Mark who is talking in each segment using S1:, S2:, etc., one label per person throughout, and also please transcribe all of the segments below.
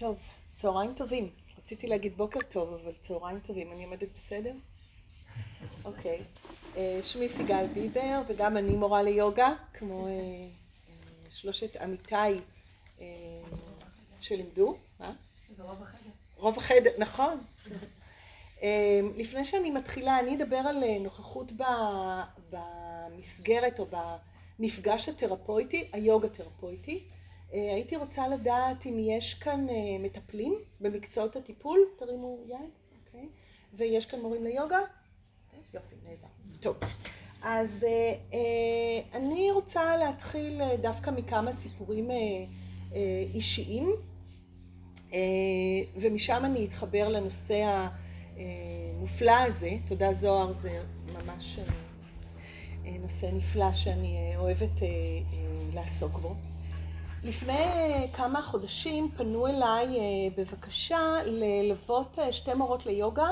S1: טוב, צהריים טובים. רציתי להגיד בוקר טוב, אבל צהריים טובים. אני עומדת בסדר? אוקיי. אה, שמי סיגל ביבר, וגם אני מורה ליוגה, כמו אה, אה, שלושת עמיתיי שלימדו. מה?
S2: רוב החדר.
S1: רוב החדר, נכון. לפני שאני מתחילה, אני אדבר על נוכחות במסגרת או במפגש התרפויטי, היוגה תרפויטי. אה, הייתי רוצה לדעת אם יש כאן אה, מטפלים במקצועות הטיפול, תרימו יד, אוקיי, ויש כאן מורים ליוגה? יופי, נהדר. טוב, אז אה, אני רוצה להתחיל דווקא מכמה סיפורים אישיים, ומשם אני אתחבר לנושא המופלא הזה, תודה זוהר, זה ממש נושא נפלא שאני אוהבת לעסוק בו. לפני כמה חודשים פנו אליי אה, בבקשה ללוות אה, שתי מורות ליוגה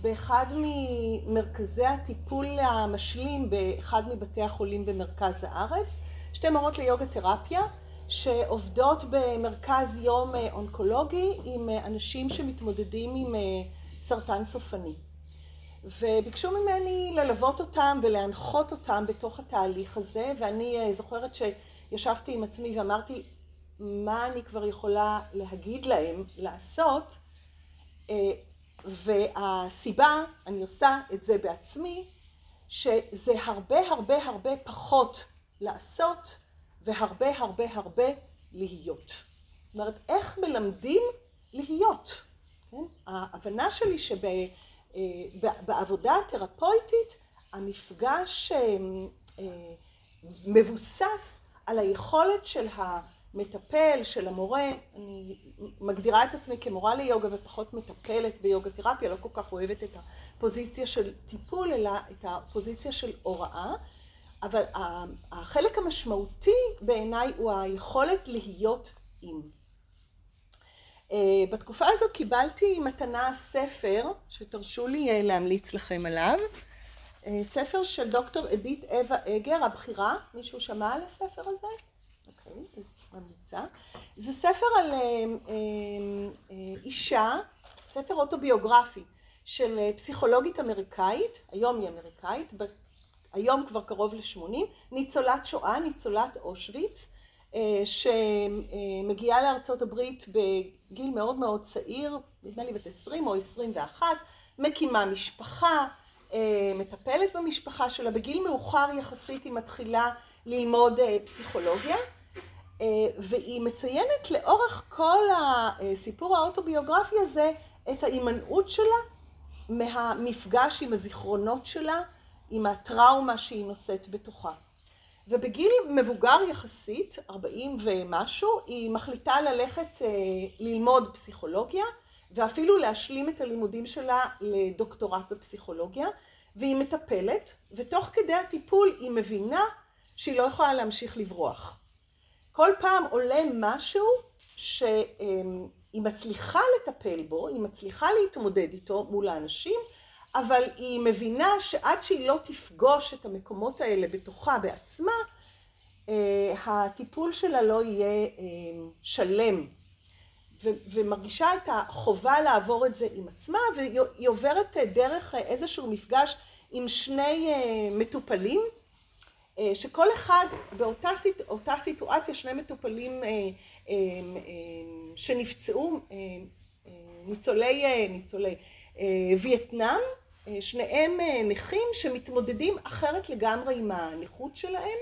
S1: באחד ממרכזי הטיפול המשלים באחד מבתי החולים במרכז הארץ, שתי מורות ליוגה תרפיה שעובדות במרכז יום אה, אונקולוגי עם אנשים שמתמודדים עם סרטן סופני. וביקשו ממני ללוות אותם ולהנחות אותם בתוך התהליך הזה, ואני זוכרת שישבתי עם עצמי ואמרתי, מה אני כבר יכולה להגיד להם לעשות, אה, והסיבה, אני עושה את זה בעצמי, שזה הרבה הרבה הרבה פחות לעשות והרבה הרבה הרבה להיות. זאת אומרת, איך מלמדים להיות? כן? ההבנה שלי שבעבודה התרפויטית המפגש אה, אה, מבוסס על היכולת של ה... מטפל של המורה, אני מגדירה את עצמי כמורה ליוגה ופחות מטפלת ביוגה תרפיה, לא כל כך אוהבת את הפוזיציה של טיפול, אלא את הפוזיציה של הוראה, אבל החלק המשמעותי בעיניי הוא היכולת להיות עם. אה, בתקופה הזאת קיבלתי מתנה ספר, שתרשו לי אה, להמליץ לכם עליו, ספר של דוקטור אדית אווה אגר, הבחירה, מישהו שמע על הספר הזה? אוקיי, אז ממליצה. זה ספר על אה, אה, אה, אישה, ספר אוטוביוגרפי של פסיכולוגית אמריקאית, היום היא אמריקאית, היום כבר קרוב לשמונים, ניצולת שואה, ניצולת אושוויץ, שמגיעה לארצות הברית בגיל מאוד מאוד צעיר, נדמה לי בת עשרים או עשרים ואחת, מקימה משפחה, מטפלת במשפחה שלה, בגיל מאוחר יחסית היא מתחילה ללמוד פסיכולוגיה. אה, והיא מציינת לאורך כל הסיפור האוטוביוגרפי הזה את ההימנעות שלה מהמפגש עם הזיכרונות שלה, עם הטראומה שהיא נושאת בתוכה. ובגיל מבוגר יחסית, 40 ומשהו, היא מחליטה ללכת אה, ללמוד פסיכולוגיה ואפילו להשלים את הלימודים שלה לדוקטורט בפסיכולוגיה והיא מטפלת ותוך כדי הטיפול היא מבינה שהיא לא יכולה להמשיך לברוח. כל פעם עולה משהו שהיא מצליחה לטפל בו, היא מצליחה להתמודד איתו מול האנשים, אבל היא מבינה שעד שהיא לא תפגוש את המקומות האלה בתוכה בעצמה, אה, הטיפול שלה לא יהיה אה, ומרגישה את החובה לעבור את זה עם עצמה, והיא עוברת דרך איזשהו מפגש עם שני אה, מטופלים, אה, שכל אחד באותה סיט, סיטואציה, שני מטופלים אה, אה, שנפצעו, ניצולי, ניצולי וייטנאם, שניהם נכים שמתמודדים אחרת לגמרי עם הנכות שלהם.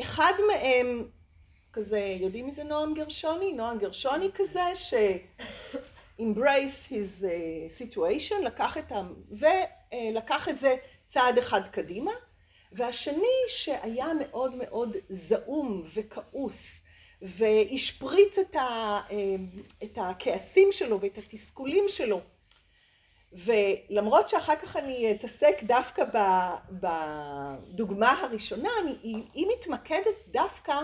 S1: אחד מהם כזה, יודעים מי זה נועם גרשוני? נועם גרשוני כזה ש... embrace his situation, לקח את ה... ולקח את זה צעד אחד קדימה, והשני שהיה מאוד מאוד זעום וכעוס והשפריץ את, ה, את הכעסים שלו ואת התסכולים שלו ולמרות שאחר כך אני אתעסק דווקא בדוגמה הראשונה, אני, היא, היא מתמקדת דווקא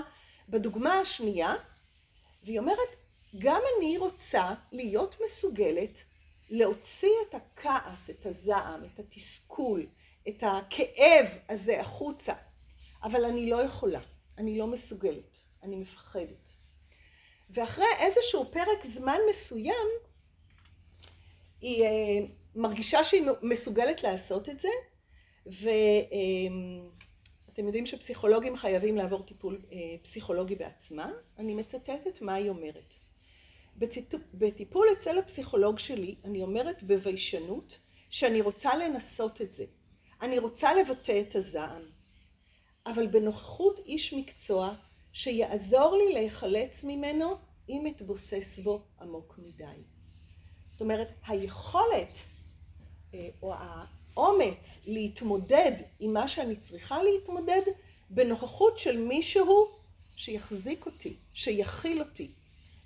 S1: בדוגמה השנייה והיא אומרת גם אני רוצה להיות מסוגלת להוציא את הכעס, את הזעם, את התסכול, את הכאב הזה החוצה, אבל אני לא יכולה, אני לא מסוגלת, אני מפחדת. ואחרי איזשהו פרק זמן מסוים, היא אה, מרגישה שהיא מסוגלת לעשות את זה, ואתם יודעים שפסיכולוגים חייבים לעבור טיפול אה, פסיכולוגי בעצמם. אני מצטטת מה היא אומרת. בטיפול אצל הפסיכולוג שלי, אני אומרת בביישנות שאני רוצה לנסות את זה. אני רוצה לבטא את הזעם. אבל בנוכחות איש מקצוע שיעזור לי להיחלץ ממנו אם אתבוסס בו עמוק מדי. זאת אומרת, היכולת אה, או האומץ להתמודד עם מה שאני צריכה להתמודד בנוכחות של מישהו שיחזיק אותי, שיכיל אותי,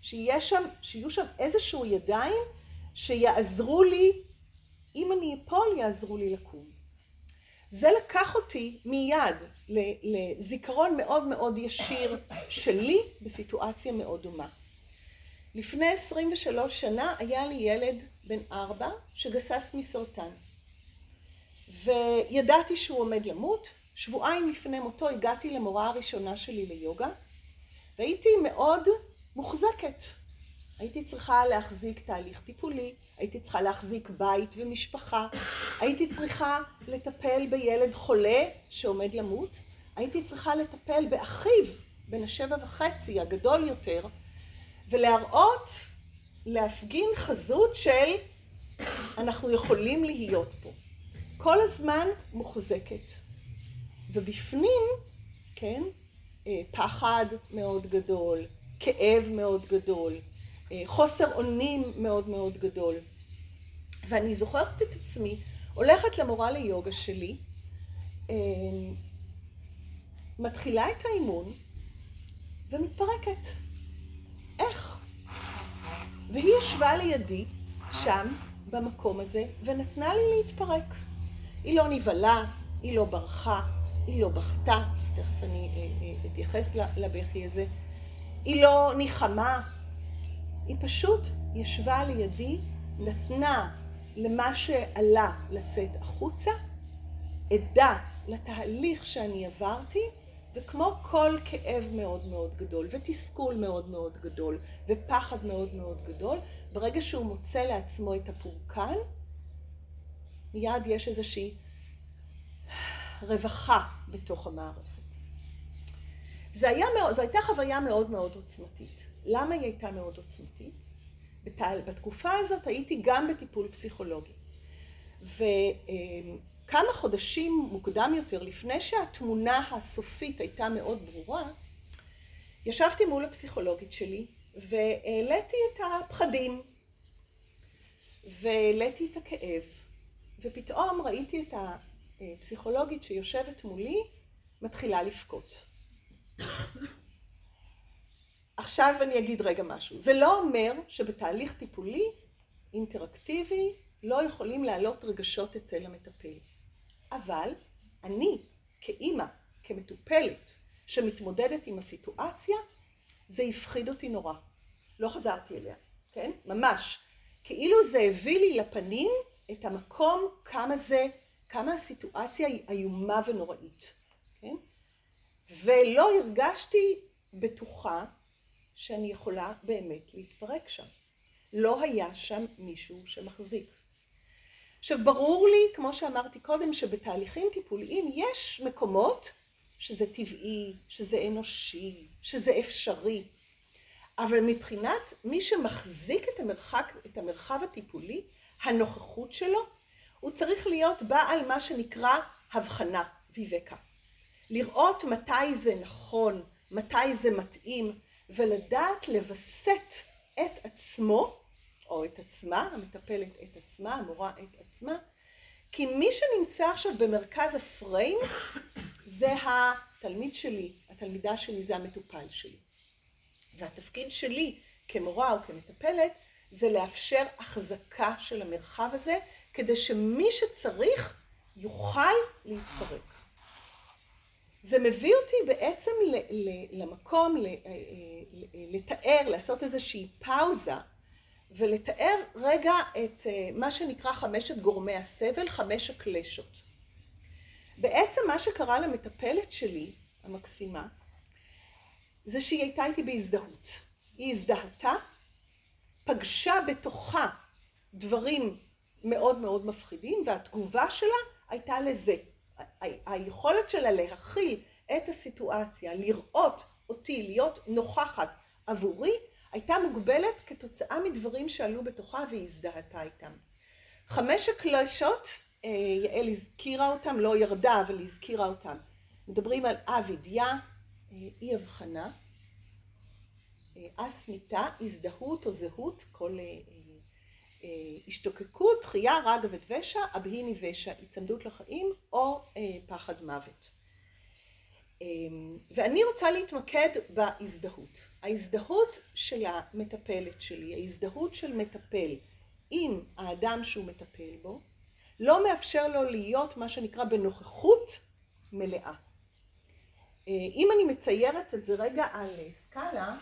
S1: שיהיה שם, שיהיו שם איזשהו ידיים שיעזרו לי, אם אני אפול יעזרו לי לקום. זה לקח אותי מיד לזיכרון מאוד מאוד ישיר שלי בסיטואציה מאוד דומה. לפני 23 שנה היה לי ילד בן ארבע שגסס מסרטן. וידעתי שהוא עומד למות. שבועיים לפני מותו הגעתי למורה הראשונה שלי ליוגה, והייתי מאוד מוחזקת. הייתי צריכה להחזיק תהליך טיפולי, הייתי צריכה להחזיק בית ומשפחה, הייתי צריכה לטפל בילד חולה שעומד למות, הייתי צריכה לטפל באחיו בן השבע וחצי, הגדול יותר, ולהראות, להפגין חזות של אנחנו יכולים להיות פה. כל הזמן מוחזקת. ובפנים, כן, אה, פחד מאוד גדול, כאב מאוד גדול, אה, חוסר אונים מאוד מאוד גדול. ואני זוכרת את עצמי הולכת למורה ליוגה שלי, אה, מתחילה את האימון ומתפרקת. איך? והיא ישבה לידי, שם, במקום הזה, ונתנה לי להתפרק. היא לא נבהלה, היא לא ברחה, היא לא בכתה, תכף אני אה, אה, אתייחס לבכי הזה, היא לא ניחמה, היא פשוט ישבה לידי, נתנה למה שעלה לצאת החוצה, עדה לתהליך שאני עברתי, וכמו כל כאב מאוד מאוד גדול, ותסכול מאוד מאוד גדול, ופחד מאוד מאוד גדול, ברגע שהוא מוצא לעצמו את הפורקן, מיד יש איזושהי רווחה בתוך המערכת. זה היה מאוד, זו הייתה חוויה מאוד מאוד עוצמתית. למה היא הייתה מאוד עוצמתית? בתקופה הזאת הייתי גם בטיפול פסיכולוגי. וכמה חודשים מוקדם יותר, לפני שהתמונה הסופית הייתה מאוד ברורה, ישבתי מול הפסיכולוגית שלי והעליתי את הפחדים והעליתי את הכאב ופתאום ראיתי את הפסיכולוגית שיושבת מולי מתחילה לבכות. עכשיו אני אגיד רגע משהו. זה לא אומר שבתהליך טיפולי, אינטראקטיבי, לא יכולים להעלות רגשות אצל המטפל. אבל אני, כאימא, כמטופלת, שמתמודדת עם הסיטואציה, זה הפחיד אותי נורא. לא חזרתי אליה, כן? ממש. כאילו זה הביא לי לפנים את המקום כמה זה, כמה הסיטואציה היא איומה ונוראית, כן? ולא הרגשתי בטוחה שאני יכולה באמת להתפרק שם. לא היה שם מישהו שמחזיק. עכשיו ברור לי, כמו שאמרתי קודם, שבתהליכים טיפוליים יש מקומות שזה טבעי, שזה אנושי, שזה אפשרי. אבל מבחינת מי שמחזיק את, המרחק, את המרחב הטיפולי, הנוכחות שלו, הוא צריך להיות בעל מה שנקרא הבחנה, ויבקה. לראות מתי זה נכון, מתי זה מתאים, ולדעת לווסת את עצמו, או את עצמה, המטפלת את עצמה, המורה את עצמה, כי מי שנמצא עכשיו במרכז הפריים זה התלמיד שלי, התלמידה שלי זה המטופל שלי. והתפקיד שלי כמורה או כמטפלת זה לאפשר החזקה של המרחב הזה כדי שמי שצריך יוכל להתפרק. זה מביא אותי בעצם למקום אה, אה, לתאר, לעשות איזושהי פאוזה ולתאר רגע את אה, מה שנקרא חמשת גורמי הסבל, חמש הקלשות. בעצם מה שקרה למטפלת שלי, המקסימה, זה שהיא הייתה איתי בהזדהות. היא הזדהתה, פגשה בתוכה דברים מאוד מאוד מפחידים, והתגובה שלה הייתה לזה. היכולת שלה להכיל את הסיטואציה, לראות אותי, להיות נוכחת עבורי, הייתה מוגבלת כתוצאה מדברים שעלו בתוכה והיא הזדהתה איתם. חמש הקלשות, אה, יעל הזכירה אותם, לא ירדה אבל הזכירה אותם. מדברים על אבידיה, אה, אי הבחנה, אה, הזדהות או זהות, כל השתוקקות, חייה, רגע ודבשה, אבהיני ושע, היצמדות לחיים או פחד מוות. ואני רוצה להתמקד בהזדהות. ההזדהות של המטפלת שלי, ההזדהות של מטפל עם האדם שהוא מטפל בו, לא מאפשר לו להיות מה שנקרא בנוכחות מלאה. אם אני מציירת את זה רגע על סקאלה,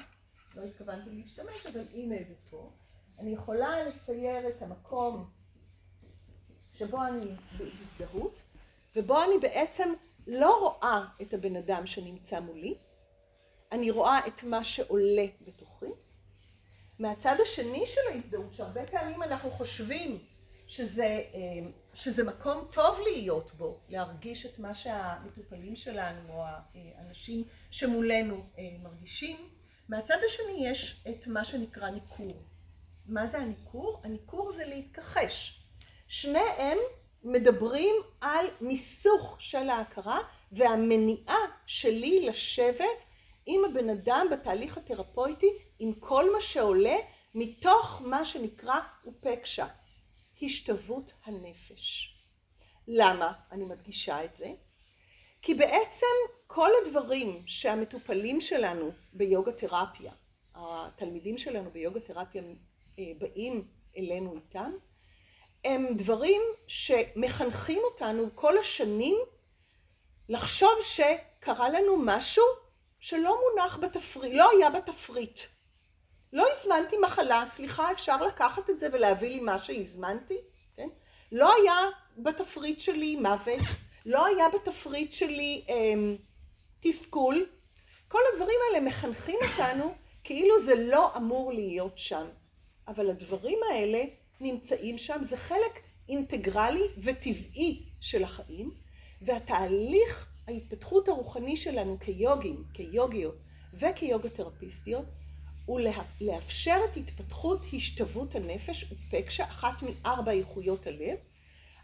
S1: לא התכוונתי להשתמש, אבל הנה זה פה, אני יכולה לצייר את המקום שבו אני בהזדהות, ובו אני בעצם לא רואה את הבן אדם שנמצא מולי, אני רואה את מה שעולה בתוכי. מהצד השני של ההזדהות, שהרבה פעמים אנחנו חושבים שזה, אה, שזה מקום טוב להיות בו, להרגיש את מה שהמטופלים שלנו או האנשים שמולנו אה, מרגישים, מהצד השני יש את מה שנקרא ניכור. מה זה הניכור? הניכור זה להתכחש. שניהם מדברים על מיסוך של ההכרה והמניעה שלי לשבת עם הבן אדם בתהליך התרפויטי עם כל מה שעולה מתוך מה שנקרא אופקשה, השתוות הנפש. למה אני מדגישה את זה? כי בעצם כל הדברים שהמטופלים שלנו ביוגה תרפיה, התלמידים שלנו ביוגה תרפיה אה, באים אלינו איתם, הם דברים שמחנכים אותנו כל השנים לחשוב שקרה לנו משהו שלא מונח בתפריט, לא היה בתפריט. לא הזמנתי מחלה, סליחה אפשר לקחת את זה ולהביא לי מה שהזמנתי, כן? לא היה בתפריט שלי מוות, לא היה בתפריט שלי אה, תסכול. כל הדברים האלה מחנכים אותנו כאילו זה לא אמור להיות שם. אבל הדברים האלה נמצאים שם, זה חלק אינטגרלי וטבעי של החיים, והתהליך ההתפתחות הרוחני שלנו כיוגים, כיוגיות וכיוגה תרפיסטיות, הוא לאפשר את התפתחות השתוות הנפש ופקשה, אחת מארבע איכויות הלב,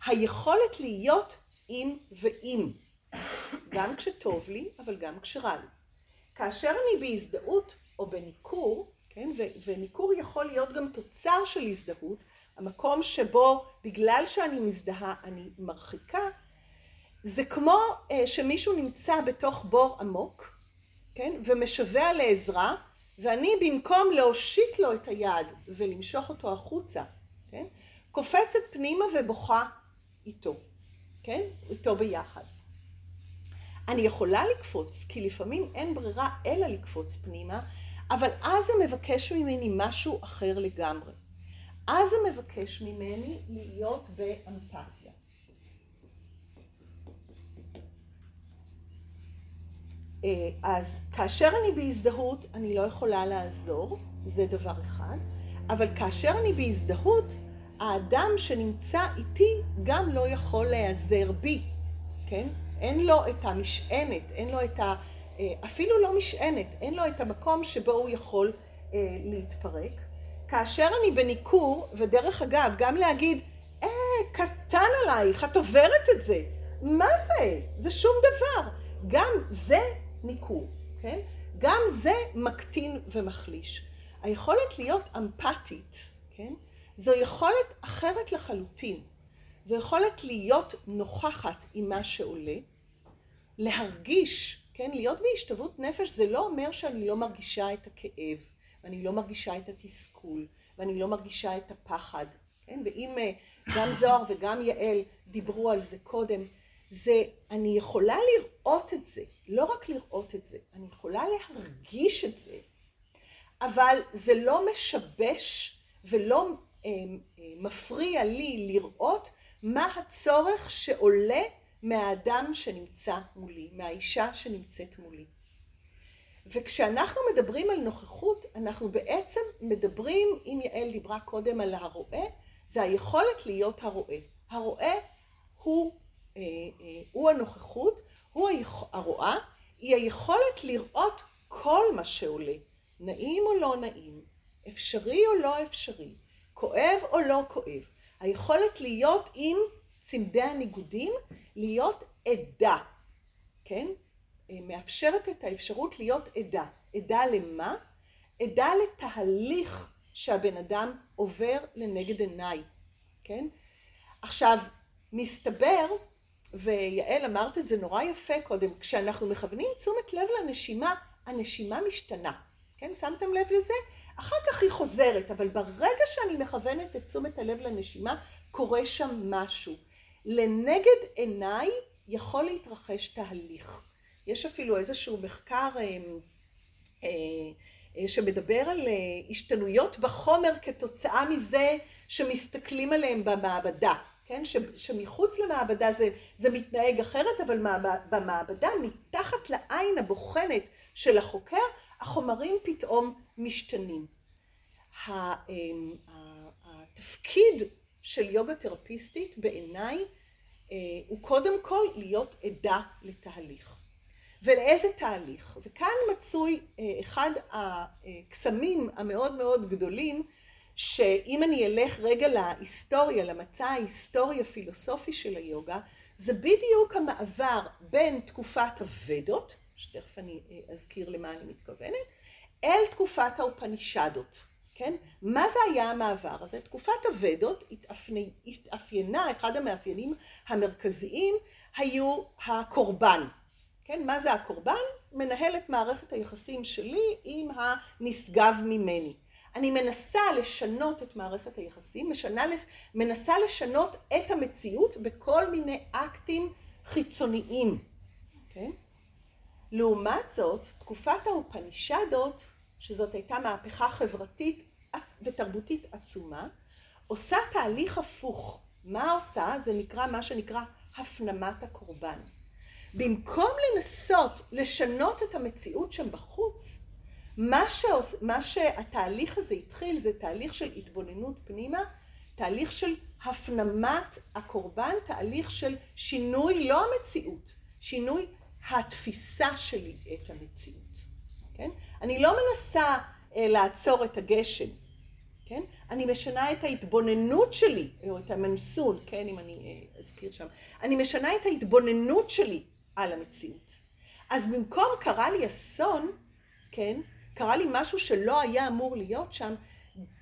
S1: היכולת להיות עם ועם, גם כשטוב לי, אבל גם כשרע לי. כאשר אני בהזדהות או בניכור, כן? ו- וניכור יכול להיות גם תוצר של הזדהות, המקום שבו בגלל שאני מזדהה אני מרחיקה, זה כמו אה, שמישהו נמצא בתוך בור עמוק, כן? ומשווע לעזרה, ואני במקום להושיט לו את היד ולמשוך אותו החוצה, כן? קופצת פנימה ובוכה איתו, כן? איתו ביחד. אני יכולה לקפוץ, כי לפעמים אין ברירה אלא לקפוץ פנימה, אבל אז זה מבקש ממני משהו אחר לגמרי. אז זה מבקש ממני להיות באמפתיה. אה, אז כאשר אני בהזדהות, אני לא יכולה לעזור, זה דבר אחד, אבל כאשר אני בהזדהות, האדם שנמצא איתי גם לא יכול להיעזר בי, כן? אין לו את המשענת, אין לו את ה... אה, אפילו לא משענת, אין לו את המקום שבו הוא יכול אה, להתפרק. כאשר אני בניכור, ודרך אגב, גם להגיד, אה, קטן עלייך, את עוברת את זה. מה זה? זה שום דבר. גם זה ניכור, כן? גם זה מקטין ומחליש. היכולת להיות אמפתית, כן? זו יכולת אחרת לחלוטין. זו יכולת להיות נוכחת עם מה שעולה, להרגיש כן, להיות בהשתוות נפש זה לא אומר שאני לא מרגישה את הכאב, ואני לא מרגישה את התסכול, ואני לא מרגישה את הפחד, כן, ואם אה, גם זוהר וגם יעל דיברו על זה קודם, זה, אני יכולה לראות את זה, לא רק לראות את זה, אני יכולה להרגיש את זה, אבל זה לא משבש ולא מפריע לי לראות מה הצורך שעולה מהאדם שנמצא מולי, מהאישה שנמצאת מולי. וכשאנחנו מדברים על נוכחות, אנחנו בעצם מדברים, אם יעל דיברה קודם על הרואה, זה היכולת להיות הרואה. הרואה הוא, אה, אה, הוא הנוכחות, הוא הרואה, היא היכולת לראות כל מה שעולה, נעים או לא נעים, אפשרי או לא אפשרי, כואב או לא כואב. היכולת להיות עם צמדי הניגודים, להיות עדה, כן? אה, מאפשרת את האפשרות להיות עדה. עדה למה? עדה לתהליך שהבן אדם עובר לנגד עיניי, כן? עכשיו, מסתבר, ויעל אמרת את זה נורא יפה קודם, כשאנחנו מכוונים תשומת לב לנשימה, הנשימה משתנה, כן? שמתם לב לזה? אחר כך היא חוזרת, אבל ברגע שאני מכוונת את תשומת הלב לנשימה, קורה שם משהו. לנגד עיניי יכול להתרחש תהליך. יש אפילו איזשהו מחקר אה, אה, שמדבר על אה, השתנויות בחומר כתוצאה מזה שמסתכלים עליהם במעבדה, כן? ש, שמחוץ למעבדה זה, זה מתנהג אחרת, אבל במעבדה, מתחת לעין הבוחנת של החוקר, החומרים פתאום משתנים. התפקיד של יוגה תרפיסטית בעיניי הוא קודם כל להיות עדה לתהליך. ולאיזה תהליך. וכאן מצוי אה, אחד הקסמים המאוד מאוד גדולים, שאם אני אלך רגע להיסטוריה, למצע ההיסטורי הפילוסופי של היוגה, זה בדיוק המעבר בין תקופת הוודות, שתכף אני אה, אזכיר למה אני מתכוונת, אל תקופת האופנישדות. כן? מה זה היה המעבר הזה? תקופת הוודות התאפיינה, אחד המאפיינים המרכזיים היו הקורבן. כן, מה זה הקורבן? מנהל את מערכת היחסים שלי עם הנשגב ממני. אני מנסה לשנות את מערכת היחסים, משנה, מנסה לשנות את המציאות בכל מיני אקטים חיצוניים, כן? לעומת זאת, תקופת האופנישדות, שזאת הייתה מהפכה חברתית ותרבותית עצומה, עושה תהליך הפוך. מה עושה? זה נקרא מה שנקרא הפנמת הקורבן. במקום לנסות לשנות את המציאות שם בחוץ, מה, שעוש, מה שהתהליך הזה התחיל זה תהליך של התבוננות פנימה, תהליך של הפנמת הקורבן, תהליך של שינוי לא המציאות, שינוי התפיסה שלי את המציאות, כן? אני לא מנסה אה, לעצור את הגשם, כן? אני משנה את ההתבוננות שלי, או את המנסון, כן? אם אני אה, אזכיר שם. אני משנה את ההתבוננות שלי על המציאות. אז במקום קרה לי אסון, כן, קרה לי משהו שלא היה אמור להיות שם,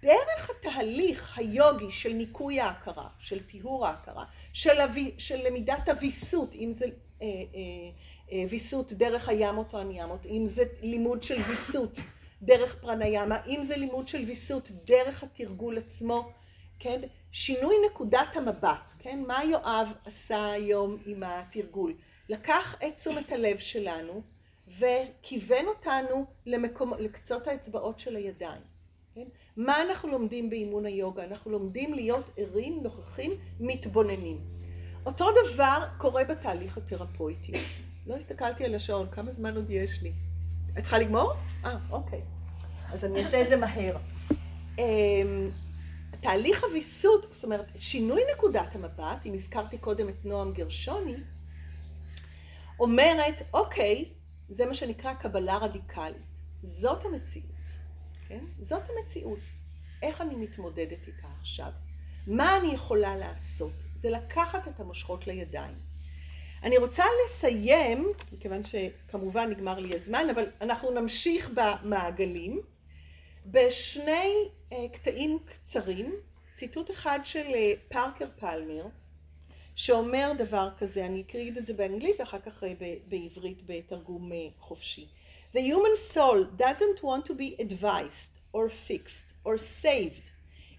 S1: דרך התהליך היוגי של ניקוי ההכרה, של טיהור ההכרה, של, הווי, של למידת הוויסות, אם זה אה, אה, ויסות דרך הימות או הניאמות, אם זה לימוד של ויסות דרך פרניאמה, אם זה לימוד של ויסות דרך התרגול עצמו, כן? שינוי נקודת המבט, כן? מה יואב עשה היום עם התרגול? לקח את תשומת הלב שלנו וכיוון אותנו למקום, לקצות האצבעות של הידיים. כן? מה אנחנו לומדים באימון היוגה? אנחנו לומדים להיות ערים, נוכחים, מתבוננים. אותו דבר קורה בתהליך התרפויטי. לא הסתכלתי על השעון, כמה זמן עוד יש לי? את צריכה לגמור? אה, אוקיי. אז אני אעשה את זה מהר. אמ, תהליך הוויסות, זאת אומרת, שינוי נקודת המבט, אם הזכרתי קודם את נועם גרשוני, אומרת, אוקיי, זה מה שנקרא קבלה רדיקלית. זאת המציאות, כן? זאת המציאות. איך אני מתמודדת איתה עכשיו? מה אני יכולה לעשות? זה לקחת את המושכות לידיים. אני רוצה לסיים, מכיוון שכמובן נגמר לי הזמן, אבל אנחנו נמשיך במעגלים, בשני אה, קטעים קצרים, ציטוט אחד של אה, פארקר פלמר, שאומר דבר כזה, אני אקריא את זה באנגלית ואחר כך אה, בעברית בתרגום חופשי. The human soul doesn't want to be advised or fixed or saved.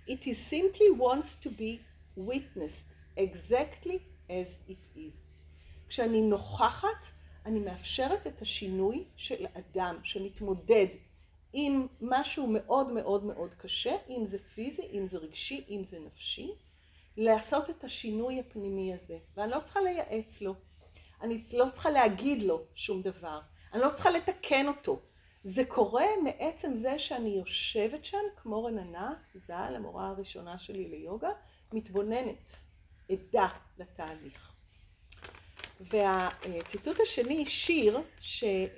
S1: It is simply wants to be witnessed exactly as it is. כשאני נוכחת, אני מאפשרת את השינוי של אדם שמתמודד עם משהו מאוד מאוד מאוד קשה, אם זה פיזי, אם זה רגשי, אם זה נפשי, לעשות את השינוי הפנימי הזה. ואני לא צריכה לייעץ לו, אני לא צריכה להגיד לו שום דבר, אני לא צריכה לתקן אותו. זה קורה מעצם זה שאני יושבת שם כמו רננה, ז"ל, המורה הראשונה שלי ליוגה, מתבוננת, עדה לתהליך. והציטוט השני, שיר, שמישהי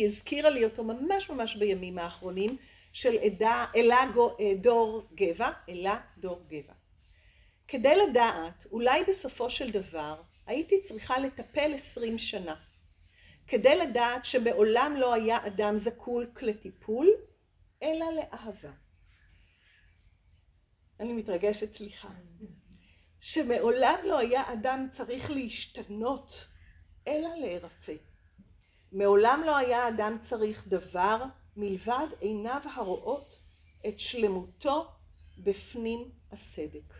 S1: אה, הזכירה לי אותו ממש ממש בימים האחרונים, של עדה, אלה דור גבע, אלה דור גבע. כדי לדעת, אולי בסופו של דבר, הייתי צריכה לטפל עשרים שנה. כדי לדעת שמעולם לא היה אדם זקוק לטיפול, אלא לאהבה. אני מתרגשת, סליחה. שמעולם לא היה אדם צריך להשתנות, אלא להירפא. מעולם לא היה אדם צריך דבר מלבד עיניו הרואות את שלמותו בפנים הסדק.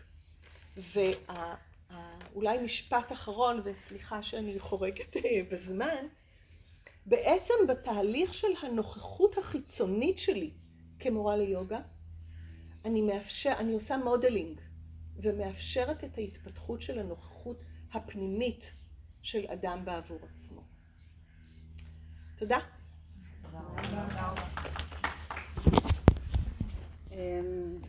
S1: ואולי משפט אחרון, וסליחה שאני חורגת אה, בזמן, בעצם בתהליך של הנוכחות החיצונית שלי כמורה ליוגה, אני מאפשר, אני עושה modeling ומאפשרת את ההתפתחות של הנוכחות הפנימית של אדם בעבור עצמו. תודה. תודה רבה. אמ,